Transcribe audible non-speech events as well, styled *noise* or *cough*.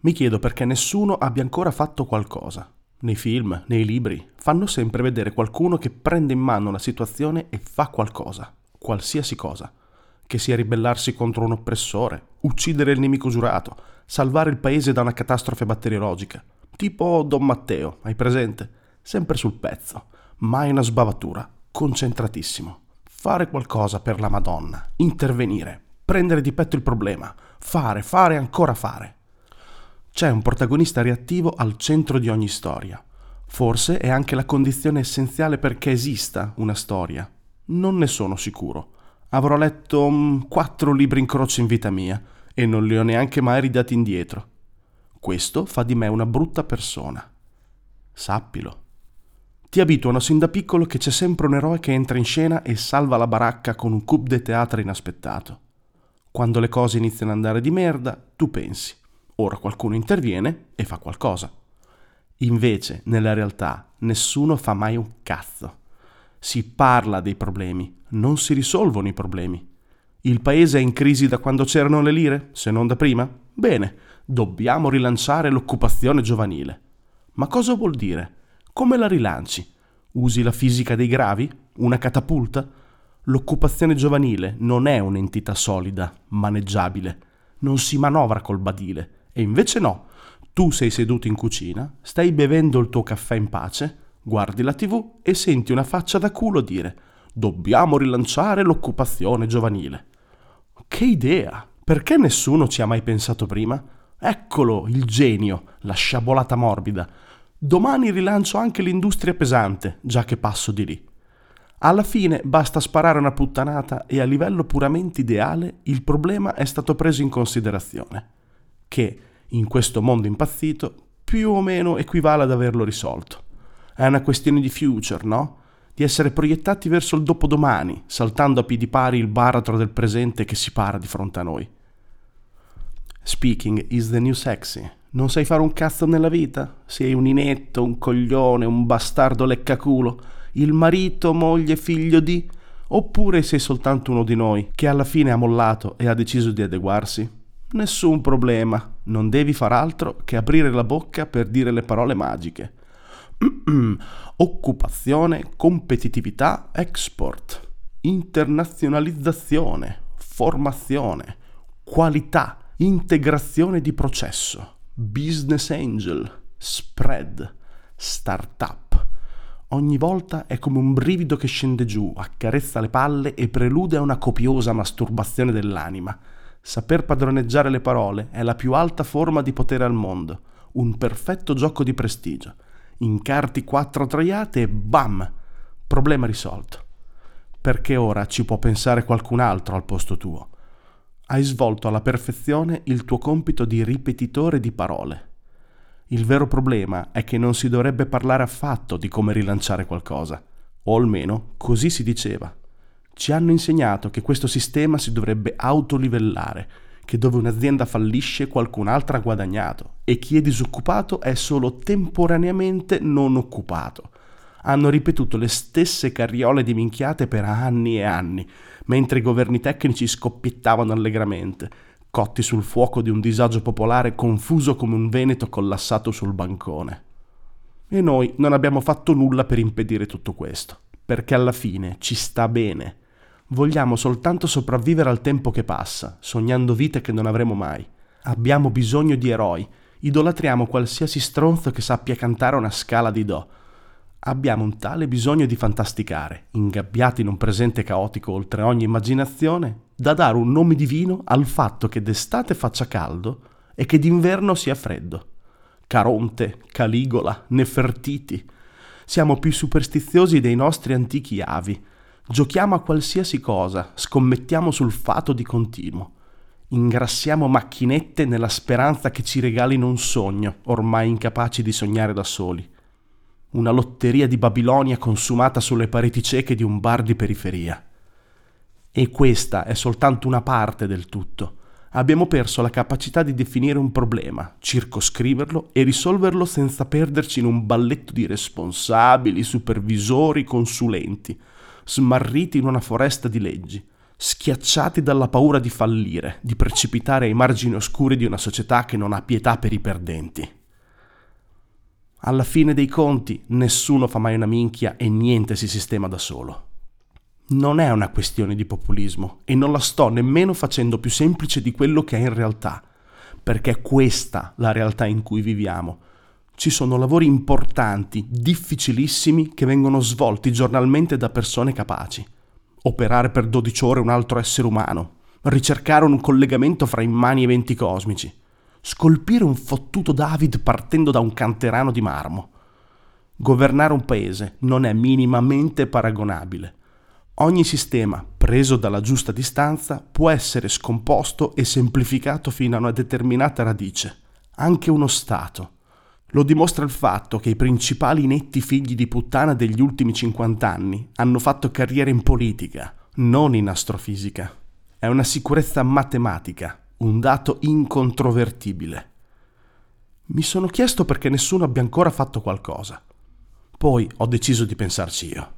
Mi chiedo perché nessuno abbia ancora fatto qualcosa. Nei film, nei libri, fanno sempre vedere qualcuno che prende in mano una situazione e fa qualcosa, qualsiasi cosa. Che sia ribellarsi contro un oppressore, uccidere il nemico giurato, salvare il paese da una catastrofe batteriologica. Tipo Don Matteo, hai presente? Sempre sul pezzo, mai una sbavatura, concentratissimo. Fare qualcosa per la Madonna, intervenire, prendere di petto il problema, fare, fare, ancora fare. C'è un protagonista reattivo al centro di ogni storia. Forse è anche la condizione essenziale perché esista una storia. Non ne sono sicuro. Avrò letto um, quattro libri in croce in vita mia e non li ho neanche mai ridati indietro. Questo fa di me una brutta persona. Sappilo. Ti abituano sin da piccolo che c'è sempre un eroe che entra in scena e salva la baracca con un coup de teatro inaspettato. Quando le cose iniziano ad andare di merda, tu pensi Ora qualcuno interviene e fa qualcosa. Invece, nella realtà, nessuno fa mai un cazzo. Si parla dei problemi, non si risolvono i problemi. Il paese è in crisi da quando c'erano le lire, se non da prima? Bene, dobbiamo rilanciare l'occupazione giovanile. Ma cosa vuol dire? Come la rilanci? Usi la fisica dei gravi? Una catapulta? L'occupazione giovanile non è un'entità solida, maneggiabile. Non si manovra col badile e invece no, tu sei seduto in cucina, stai bevendo il tuo caffè in pace, guardi la tv e senti una faccia da culo dire dobbiamo rilanciare l'occupazione giovanile. Che idea! Perché nessuno ci ha mai pensato prima? Eccolo, il genio, la sciabolata morbida. Domani rilancio anche l'industria pesante, già che passo di lì. Alla fine basta sparare una puttanata e a livello puramente ideale il problema è stato preso in considerazione. Che in questo mondo impazzito, più o meno equivale ad averlo risolto. È una questione di future, no? Di essere proiettati verso il dopodomani, saltando a piedi pari il baratro del presente che si para di fronte a noi. Speaking is the new sexy. Non sai fare un cazzo nella vita? Sei un inetto, un coglione, un bastardo leccaculo, il marito, moglie, figlio di... Oppure sei soltanto uno di noi che alla fine ha mollato e ha deciso di adeguarsi? Nessun problema, non devi far altro che aprire la bocca per dire le parole magiche. *clears throat* Occupazione, competitività, export, internazionalizzazione, formazione, qualità, integrazione di processo, business angel, spread, startup. Ogni volta è come un brivido che scende giù, accarezza le palle e prelude a una copiosa masturbazione dell'anima Saper padroneggiare le parole è la più alta forma di potere al mondo, un perfetto gioco di prestigio. Incarti quattro troiate e bam! Problema risolto. Perché ora ci può pensare qualcun altro al posto tuo. Hai svolto alla perfezione il tuo compito di ripetitore di parole. Il vero problema è che non si dovrebbe parlare affatto di come rilanciare qualcosa, o almeno così si diceva. Ci hanno insegnato che questo sistema si dovrebbe autolivellare, che dove un'azienda fallisce qualcun'altra ha guadagnato e chi è disoccupato è solo temporaneamente non occupato. Hanno ripetuto le stesse carriole di minchiate per anni e anni, mentre i governi tecnici scoppiettavano allegramente, cotti sul fuoco di un disagio popolare confuso come un veneto collassato sul bancone. E noi non abbiamo fatto nulla per impedire tutto questo, perché alla fine ci sta bene Vogliamo soltanto sopravvivere al tempo che passa, sognando vite che non avremo mai. Abbiamo bisogno di eroi, idolatriamo qualsiasi stronzo che sappia cantare una scala di Do. Abbiamo un tale bisogno di fantasticare, ingabbiati in un presente caotico oltre ogni immaginazione, da dare un nome divino al fatto che d'estate faccia caldo e che d'inverno sia freddo. Caronte, Caligola, Nefertiti. Siamo più superstiziosi dei nostri antichi avi Giochiamo a qualsiasi cosa, scommettiamo sul fato di continuo. Ingrassiamo macchinette nella speranza che ci regalino un sogno, ormai incapaci di sognare da soli. Una lotteria di Babilonia consumata sulle pareti cieche di un bar di periferia. E questa è soltanto una parte del tutto. Abbiamo perso la capacità di definire un problema, circoscriverlo e risolverlo senza perderci in un balletto di responsabili, supervisori, consulenti smarriti in una foresta di leggi. schiacciati dalla paura di fallire, di precipitare ai margini oscuri di una società che non ha pietà per i perdenti. Alla fine dei conti nessuno fa mai una minchia e niente si sistema da solo. Non è una questione di populismo e non la sto nemmeno facendo più semplice di quello che è in realtà, perché è questa la realtà in cui viviamo. Ci sono lavori importanti, difficilissimi, che vengono svolti giornalmente da persone capaci operare per 12 ore un altro essere umano, ricercare un collegamento fra immani eventi cosmici, scolpire un fottuto David partendo da un canterano di marmo. Governare un paese non è minimamente paragonabile. Ogni sistema, preso dalla giusta distanza, può essere scomposto e semplificato fino a una determinata radice. Anche uno Stato. Lo dimostra il fatto che i principali netti figli di puttana degli ultimi 50 anni hanno fatto carriera in politica, non in astrofisica. È una sicurezza matematica, un dato incontrovertibile. Mi sono chiesto perché nessuno abbia ancora fatto qualcosa. Poi ho deciso di pensarci io.